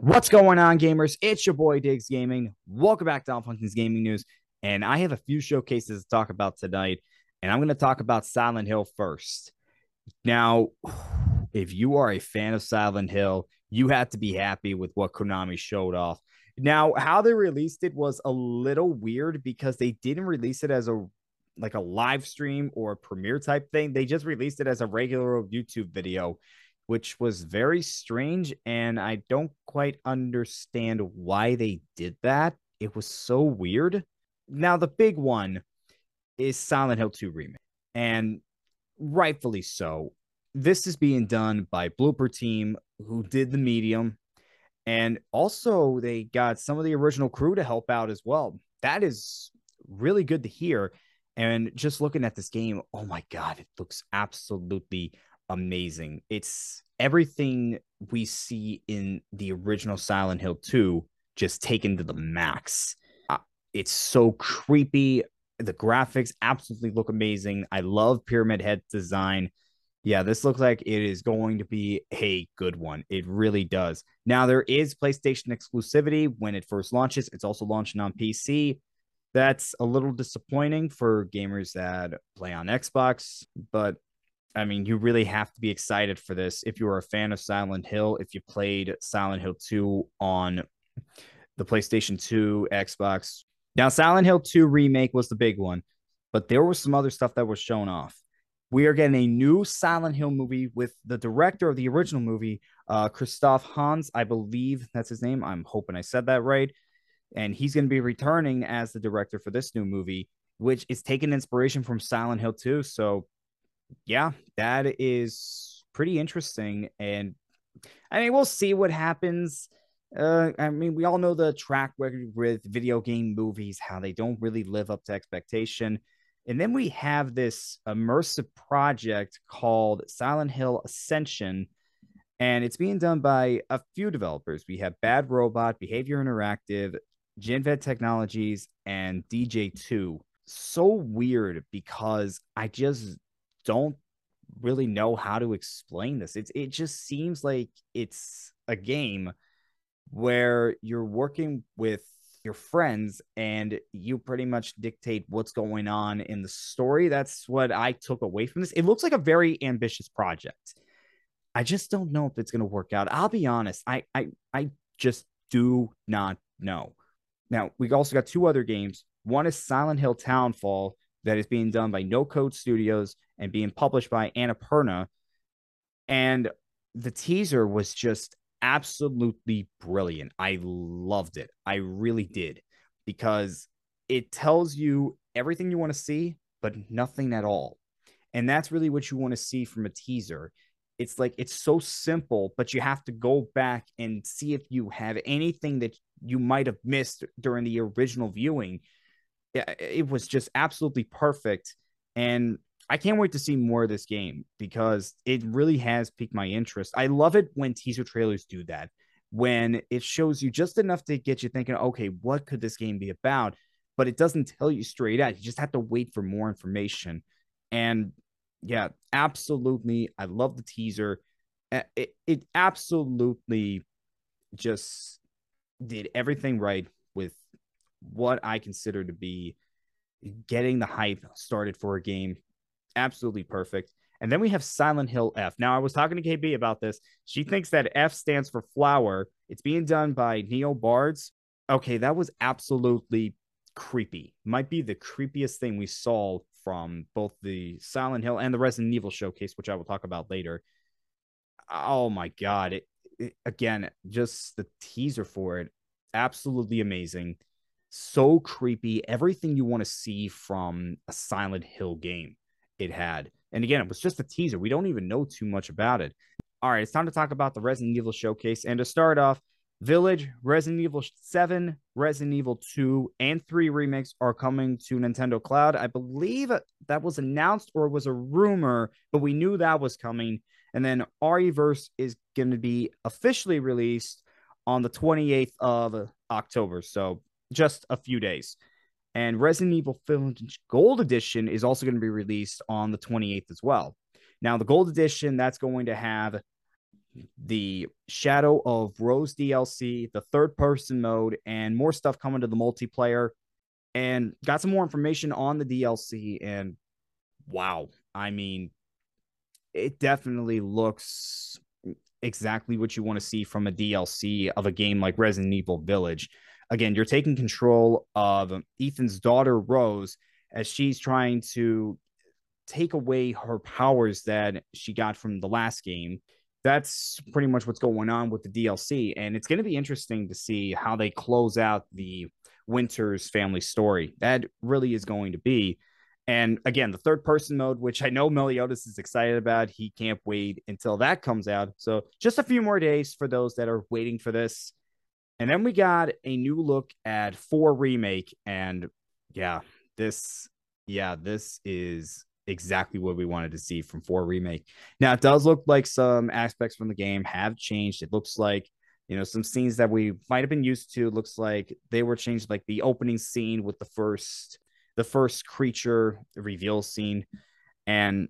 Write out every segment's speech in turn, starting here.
What's going on, gamers? It's your boy Diggs Gaming. Welcome back to Alfunctions Gaming News. And I have a few showcases to talk about tonight. And I'm going to talk about Silent Hill first. Now, if you are a fan of Silent Hill, you have to be happy with what Konami showed off. Now, how they released it was a little weird because they didn't release it as a like a live stream or a premiere type thing. They just released it as a regular YouTube video which was very strange. And I don't quite understand why they did that. It was so weird. Now, the big one is Silent Hill 2 Remake, and rightfully so. This is being done by Bloober Team, who did the medium, and also they got some of the original crew to help out as well. That is really good to hear. And just looking at this game, oh my God, it looks absolutely amazing. It's everything we see in the original Silent Hill 2 just taken to the max. Uh, it's so creepy. The graphics absolutely look amazing. I love Pyramid Head design. Yeah, this looks like it is going to be a good one. It really does. Now, there is PlayStation exclusivity when it first launches. It's also launching on PC. That's a little disappointing for gamers that play on Xbox, but I mean, you really have to be excited for this if you are a fan of Silent Hill, if you played Silent Hill 2 on the PlayStation 2, Xbox. Now, Silent Hill 2 remake was the big one, but there was some other stuff that was shown off. We are getting a new Silent Hill movie with the director of the original movie, uh, Christoph Hans, I believe that's his name. I'm hoping I said that right. And he's going to be returning as the director for this new movie, which is taking inspiration from Silent Hill 2. So yeah, that is pretty interesting. And I mean, we'll see what happens. Uh, I mean, we all know the track record with video game movies, how they don't really live up to expectation. And then we have this immersive project called Silent Hill Ascension, and it's being done by a few developers. We have Bad Robot, Behaviour Interactive, Genvid Technologies, and DJ2. So weird because I just don't really know how to explain this. It's it just seems like it's a game where you're working with your friends and you pretty much dictate what's going on in the story. That's what I took away from this. It looks like a very ambitious project. I just don't know if it's going to work out. I'll be honest. I I I just do not know. Now, we also got two other games. One is Silent Hill Townfall, that is being done by No Code Studios and being published by Annapurna. And the teaser was just absolutely brilliant. I loved it. I really did because it tells you everything you want to see, but nothing at all. And that's really what you want to see from a teaser. It's like it's so simple, but you have to go back and see if you have anything that you might have missed during the original viewing it was just absolutely perfect. And I can't wait to see more of this game because it really has piqued my interest. I love it when teaser trailers do that, when it shows you just enough to get you thinking, okay, what could this game be about? But it doesn't tell you straight out. You just have to wait for more information. And yeah, absolutely. I love the teaser. It, it absolutely just did everything right with what I consider to be getting the hype started for a game. Absolutely perfect. And then we have Silent Hill F. Now, I was talking to KB about this. She thinks that F stands for flower. It's being done by NeoBards. Okay, that was absolutely creepy. Might be the creepiest thing we saw from both the Silent Hill and the Resident Evil showcase, which I will talk about later. Oh my God. It, it, again, just the teaser for it, absolutely amazing so creepy. Everything you want to see from a Silent Hill game, it had. And again, it was just a teaser. We don't even know too much about it. All right, it's time to talk about the Resident Evil showcase. And to start off, Village, Resident Evil 7, Resident Evil 2, and 3 remakes are coming to Nintendo Cloud. I believe that was announced or was a rumor, but we knew that was coming. And then Re:Verse is going to be officially released on the 28th of October. So just a few days. And Resident Evil Village Gold Edition is also going to be released on the 28th as well. Now, the Gold Edition, that's going to have the Shadow of Rose DLC, the third person mode, and more stuff coming to the multiplayer. And got some more information on the DLC. And wow, I mean, it definitely looks exactly what you want to see from a DLC of a game like Resident Evil Village. Again, you're taking control of um, Ethan's daughter, Rose, as she's trying to take away her powers that she got from the last game. That's pretty much what's going on with the DLC. And it's going to be interesting to see how they close out the Winters family story. That really is going to be. And again, the third person mode, which I know Meliodas is excited about, he can't wait until that comes out. So just a few more days for those that are waiting for this. And then we got a new look at 4 Remake. And yeah, this, yeah, this is exactly what we wanted to see from 4 Remake. Now, it does look like some aspects from the game have changed. It looks like, you know, some scenes that we might have been used to looks like they were changed, like the opening scene with the first the first creature reveal scene. And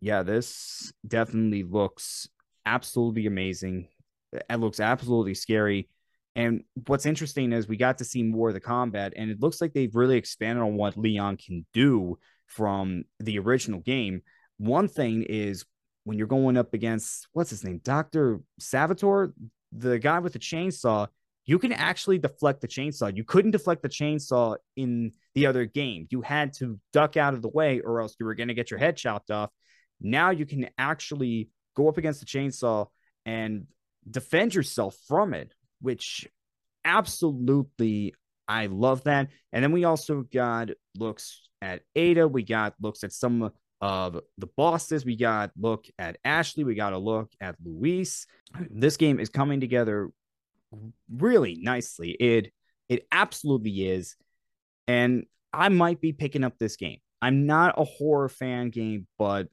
yeah, this definitely looks absolutely amazing. It looks absolutely scary. And what's interesting is we got to see more of the combat, and it looks like they've really expanded on what Leon can do from the original game. One thing is when you're going up against what's his name, Dr. Salvatore, the guy with the chainsaw, you can actually deflect the chainsaw. You couldn't deflect the chainsaw in the other game. You had to duck out of the way or else you were going to get your head chopped off. Now you can actually go up against the chainsaw and defend yourself from it, which absolutely I love that. And then we also got looks at Ada. We got looks at some of the bosses. We got look at Ashley. We got a look at Luis. This game is coming together really nicely. It it absolutely is. And I might be picking up this game. I'm not a horror fan game, but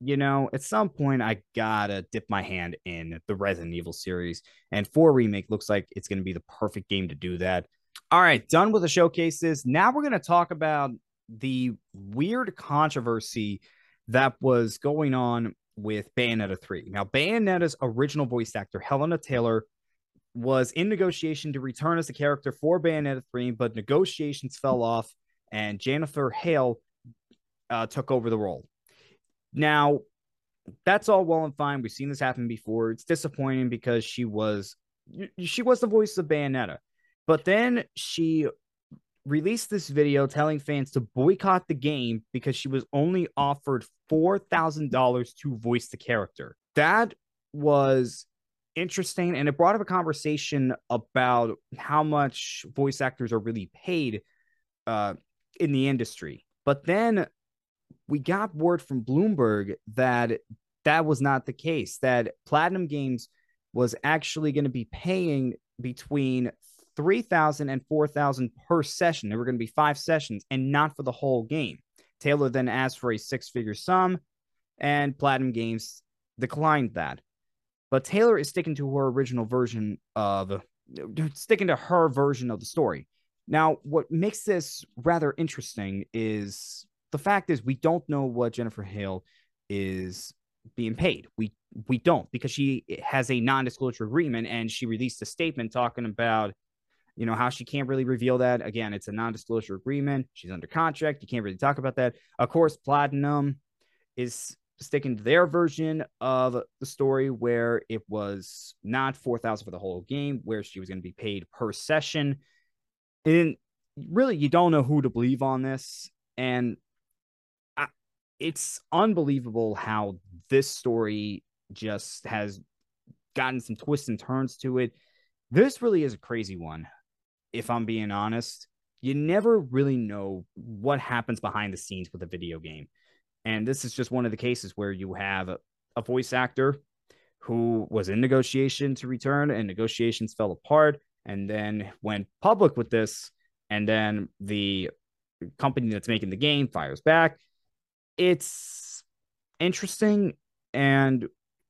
you know, at some point I gotta dip my hand in the Resident Evil series. And 4 Remake looks like it's gonna be the perfect game to do that. All right, done with the showcases. Now we're gonna talk about the weird controversy that was going on with Bayonetta 3. Now, Bayonetta's original voice actor, Hellena Taylor, was in negotiation to return as a character for Bayonetta 3, but negotiations fell off and Jennifer Hale uh, took over the role. Now, that's all well and fine. We've seen this happen before. It's disappointing because she was she was the voice of Bayonetta. But then she released this video telling fans to boycott the game because she was only offered $4,000 to voice the character. That was interesting and it brought up a conversation about how much voice actors are really paid uh, in the industry. But then we got word from Bloomberg that that was not the case, that Platinum Games was actually going to be paying between 3000 and 4000 per session. There were going to be five sessions and not for the whole game. Taylor then asked for a six figure sum, and Platinum Games declined that. But Taylor is sticking to her original version of sticking to her version of the story. Now, what makes this rather interesting is the fact is we don't know what Jennifer Hale is being paid. We we don't because she has a non-disclosure agreement and she released a statement talking about you know how she can't really reveal that. Again it's a non-disclosure agreement. She's under contract. You can't really talk about that. Of course platinum is sticking to their version of the story where it was not 4000 for the whole game where she was going to be paid per session. And really you don't know who to believe on this. And it's unbelievable how this story just has gotten some twists and turns to it this really is a crazy one if I'm being honest. You never really know what happens behind the scenes with a video game. And this is just one of the cases where you have a, voice actor who was in negotiation to return and negotiations fell apart and then went public with this and then the company that's making the game fires back it's interesting and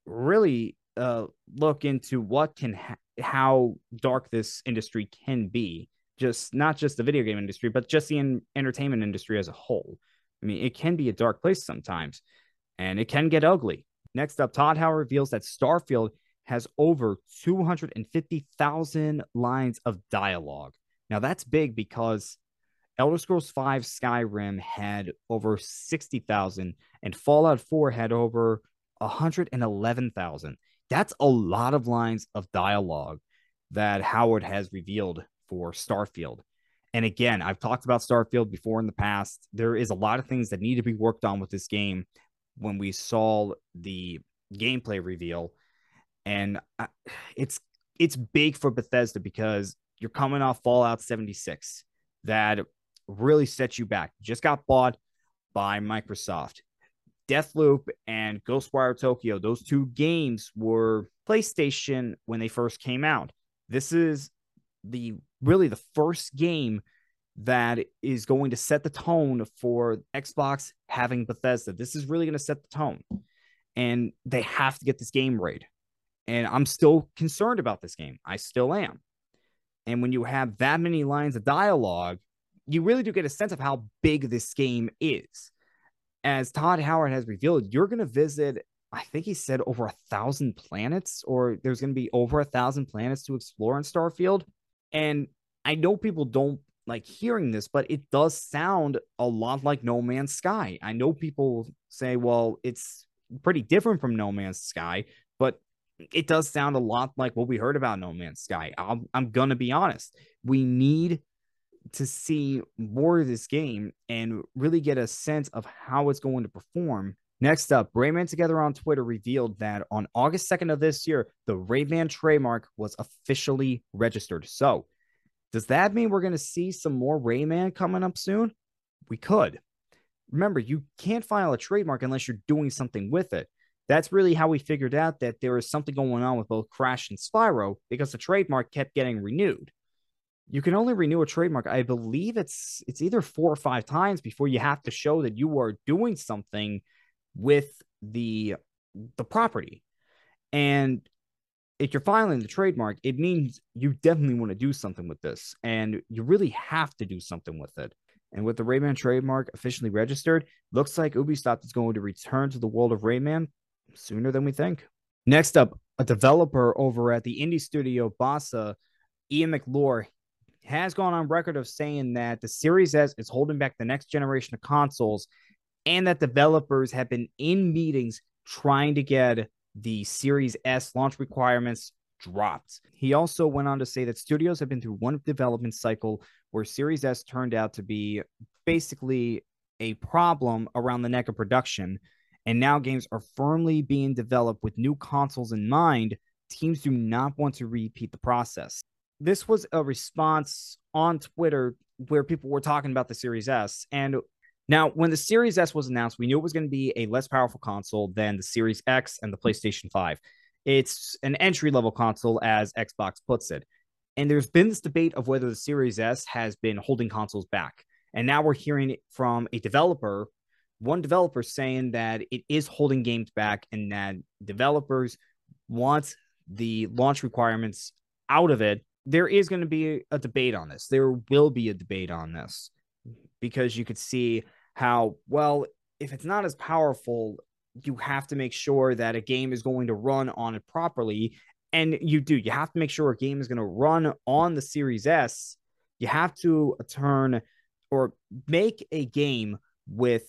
really uh, look into what can ha- how dark this industry can be. Just not just the video game industry but just the in- entertainment industry as a whole. I mean it can be a dark place sometimes and it can get ugly. Next up, Todd Howard reveals that Starfield has over 250,000 lines of dialogue. Now, that's big because Elder Scrolls V Skyrim had over 60,000 and Fallout 4 had over 111,000. That's a lot of lines of dialogue that Howard has revealed for Starfield. And again, I've talked about Starfield before in the past. There is a lot of things that need to be worked on with this game when we saw the gameplay reveal. And it's it's big for Bethesda because you're coming off Fallout 76 that really set you back. Just got bought by Microsoft. Deathloop and Ghostwire Tokyo, those two games were PlayStation when they first came out. This is the really the first game that is going to set the tone for Xbox having Bethesda. This is really going to set the tone. And they have to get this game right. And I'm still concerned about this game. I still am. And when you have that many lines of dialogue, you really do get a sense of how big this game is. As Todd Howard has revealed, you're going to visit, I think he said over a thousand planets, or there's going to be over a thousand planets to explore in Starfield. And I know people don't like hearing this, but it does sound a lot like No Man's Sky. I know people say, well, it's pretty different from No Man's Sky, but it does sound a lot like what we heard about No Man's Sky. I'm, I'm going to be honest. We need to see more of this game and really get a sense of how it's going to perform. Next up, Rayman Together on Twitter revealed that on August 2nd of this year, the Rayman trademark was officially registered. So, does that mean we're going to see some more Rayman coming up soon? We could. Remember, you can't file a trademark unless you're doing something with it. That's really how we figured out that there was something going on with both Crash and Spyro because the trademark kept getting renewed you can only renew a trademark i believe it's it's either four or five times before you have to show that you are doing something with the the property. And if you're filing the trademark it means you definitely want to do something with this and you really have to do something with it. And with the rayman trademark officially registered looks like ubisoft is going to return to the world of rayman sooner than we think. Next up a developer over at the indie studio Bossa Ian McClure has gone on record of saying that the Series S is holding back the next generation of consoles and that developers have been in meetings trying to get the Series S launch requirements dropped. He also went on to say that studios have been through one development cycle where Series S turned out to be basically a problem around the neck of production. And now games are firmly being developed with new consoles in mind. Teams do not want to repeat the process this was a response on Twitter where people were talking about the Series S. And now, when the Series S was announced, we knew it was going to be a less powerful console than the Series X and the PlayStation 5. It's an entry level console, as Xbox puts it. And there's been this debate of whether the Series S has been holding consoles back. And now we're hearing from a developer, one developer saying that it is holding games back and that developers want the launch requirements out of it there is going to be a debate on this. There will be a debate on this because you could see how, well, if it's not as powerful, you have to make sure that a game is going to run on it properly. And you do, you have to make sure a game is going to run on the Series S. You have to turn or make a game with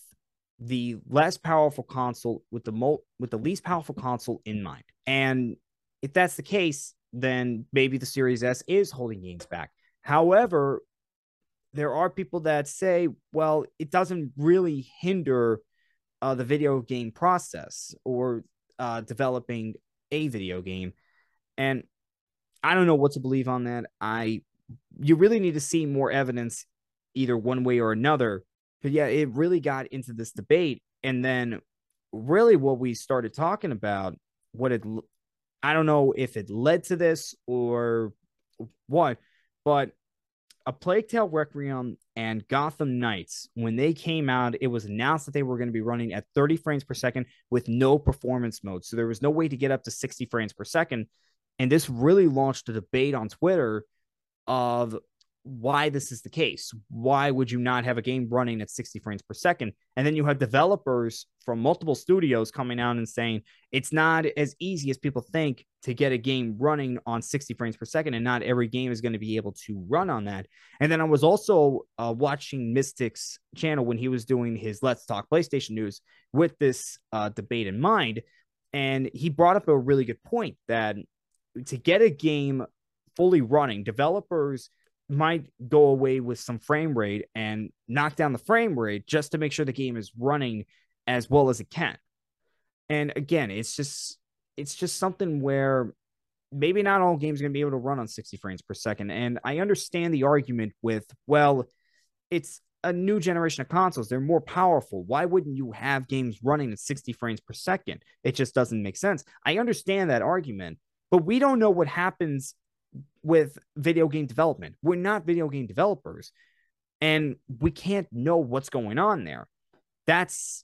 the less powerful console with the mo- with the least powerful console in mind. And if that's the case, then maybe the Series S is holding games back. However, there are people that say, well, it doesn't really hinder uh, the video game process or uh, developing a video game. And I don't know what to believe on that. I you really need to see more evidence either one way or another. But yeah, it really got into this debate. And then really what we started talking about, what it I don't know if it led to this or what, but a Plague Tale Requiem and Gotham Knights, when they came out, it was announced that they were going to be running at 30 frames per second with no performance mode. So there was no way to get up to 60 frames per second. And this really launched a debate on Twitter of why this is the case. Why would you not have a game running at 60 frames per second? And then you have developers from multiple studios coming out and saying it's not as easy as people think to get a game running on 60 frames per second, and not every game is going to be able to run on that. And then I was also uh, watching Mystic's channel when he was doing his Let's Talk PlayStation News with this uh, debate in mind. And he brought up a really good point that to get a game fully running, developers might go away with some frame rate and knock down the frame rate just to make sure the game is running as well as it can. And again, it's just it's just something where maybe not all games are going to be able to run on 60 frames per second. And I understand the argument with, well, it's a new generation of consoles. They're more powerful. Why wouldn't you have games running at 60 frames per second? It just doesn't make sense. I understand that argument, but we don't know what happens with video game development. We're not video game developers and we can't know what's going on there. That's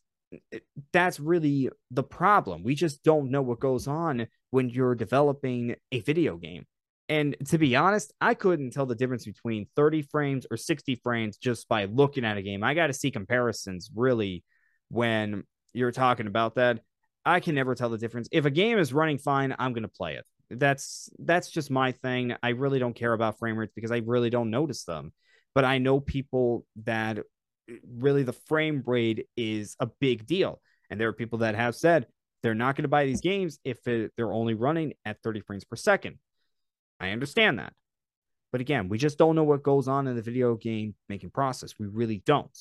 that's really the problem. We just don't know what goes on when you're developing a video game. And to be honest, I couldn't tell the difference between 30 frames or 60 frames just by looking at a game. I got to see comparisons really when you're talking about that. I can never tell the difference. If a game is running fine, I'm going to play it that's that's just my thing. I really don't care about frame rates because I really don't notice them. But I know people that uh, really the frame rate is a big deal. And there are people that have said they're not going to buy these games if it, they're only running at 30 frames per second. I understand that. But again, we just don't know what goes on in the video game making process. We really don't.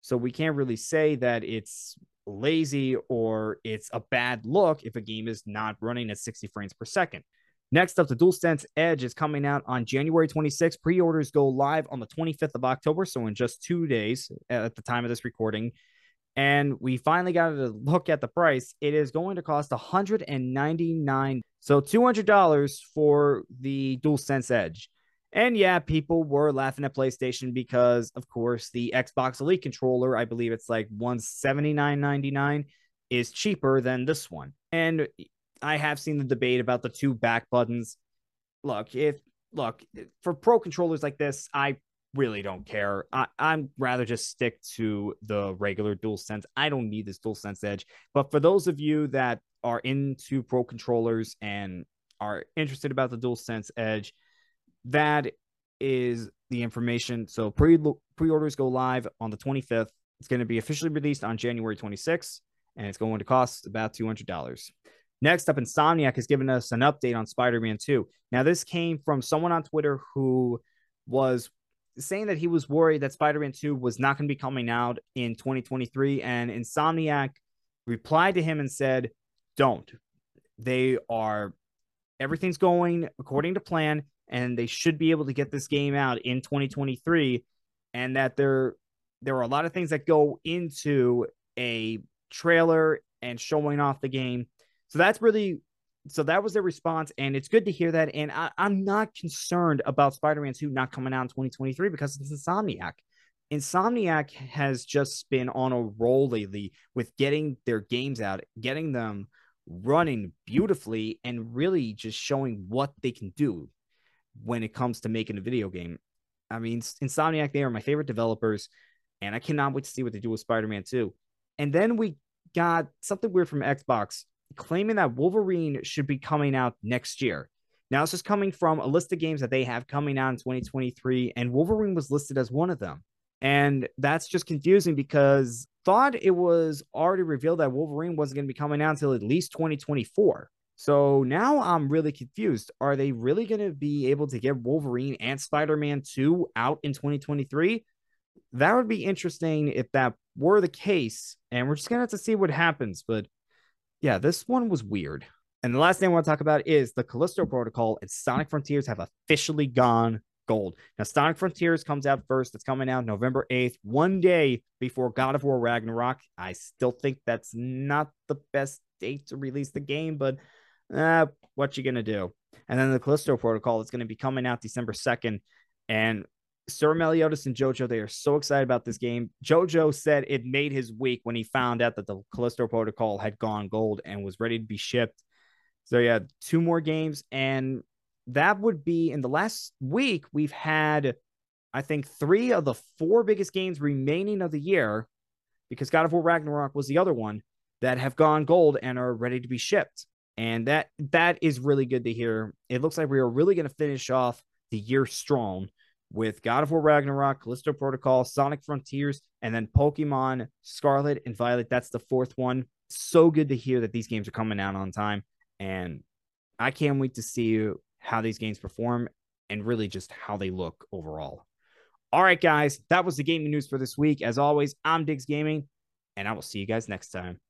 So we can't really say that it's lazy or it's a bad look if a game is not running at 60 frames per second. Next up, the DualSense Edge is coming out on January 26th. Pre orders go live on the 25th of October, so in just two days at the time of this recording. And we finally got to look at the price. It is going to cost 199 so $200 for the DualSense Edge. And yeah, people were laughing at PlayStation because, of course, the Xbox Elite controller, I believe it's like $179.99, is cheaper than this one. And I have seen the debate about the two back buttons. Look, if look for pro controllers like this, I really don't care. I, I'm rather just stick to the regular Dual Sense. I don't need this Dual Sense Edge. But for those of you that are into pro controllers and are interested about the Dual Sense Edge, that is the information. So pre pre orders go live on the 25th. It's going to be officially released on January 26th, and it's going to cost about $200. Next up, Insomniac has given us an update on Spider Man 2. Now, this came from someone on Twitter who was saying that he was worried that Spider Man 2 was not going to be coming out in 2023. And Insomniac replied to him and said, Don't. They are, everything's going according to plan and they should be able to get this game out in 2023 and that there there are a lot of things that go into a trailer and showing off the game. So that's really so that was their response and it's good to hear that. And I, am not concerned about spider-man 2 not coming out in 2023 because it's insomniac. Insomniac has just been on a roll lately with getting their games out getting them running beautifully and really just showing what they can do when it comes to making a video game. I mean, Insomniac, they are my favorite developers, and I cannot wait to see what they do with Spider Man 2. And then we got something weird from Xbox claiming that Wolverine should be coming out next year. Now, this is coming from a list of games that they have coming out in 2023, and Wolverine was listed as one of them. And that's just confusing because thought it was already revealed that Wolverine wasn't going to be coming out until at least 2024. So now I'm really confused. Are they really going to be able to get Wolverine and Spider Man 2 out in 2023? That would be interesting if that were the case. And we're just going to have to see what happens. But yeah, this one was weird. And the last thing I want to talk about is the Callisto Protocol and Sonic Frontiers have officially gone gold. Now, Sonic Frontiers comes out first. It's coming out November 8th, one day before God of War Ragnarok. I still think that's not the best date to release the game, but uh, what you gonna do? And then the Callisto Protocol is gonna be coming out December second, and Sir Meliodas and JoJo they are so excited about this game. JoJo said it made his week when he found out that the Callisto Protocol had gone gold and was ready to be shipped. So yeah, two more games, and that would be in the last week we've had I think, three of the four biggest games remaining of the year, because God of War Ragnarok was the other one, that have gone gold and are ready to be shipped. And that that is really good to hear. It looks like we are really going to finish off the year strong with God of War Ragnarok, Callisto Protocol, Sonic Frontiers, and then Pokemon Scarlet and Violet. That's the fourth one. So good to hear that these games are coming out on time. And I can't wait to see how these games perform and really just how they look overall. All right, guys, that was the gaming news for this week. As always, I'm Diggs Gaming, and I will see you guys next time.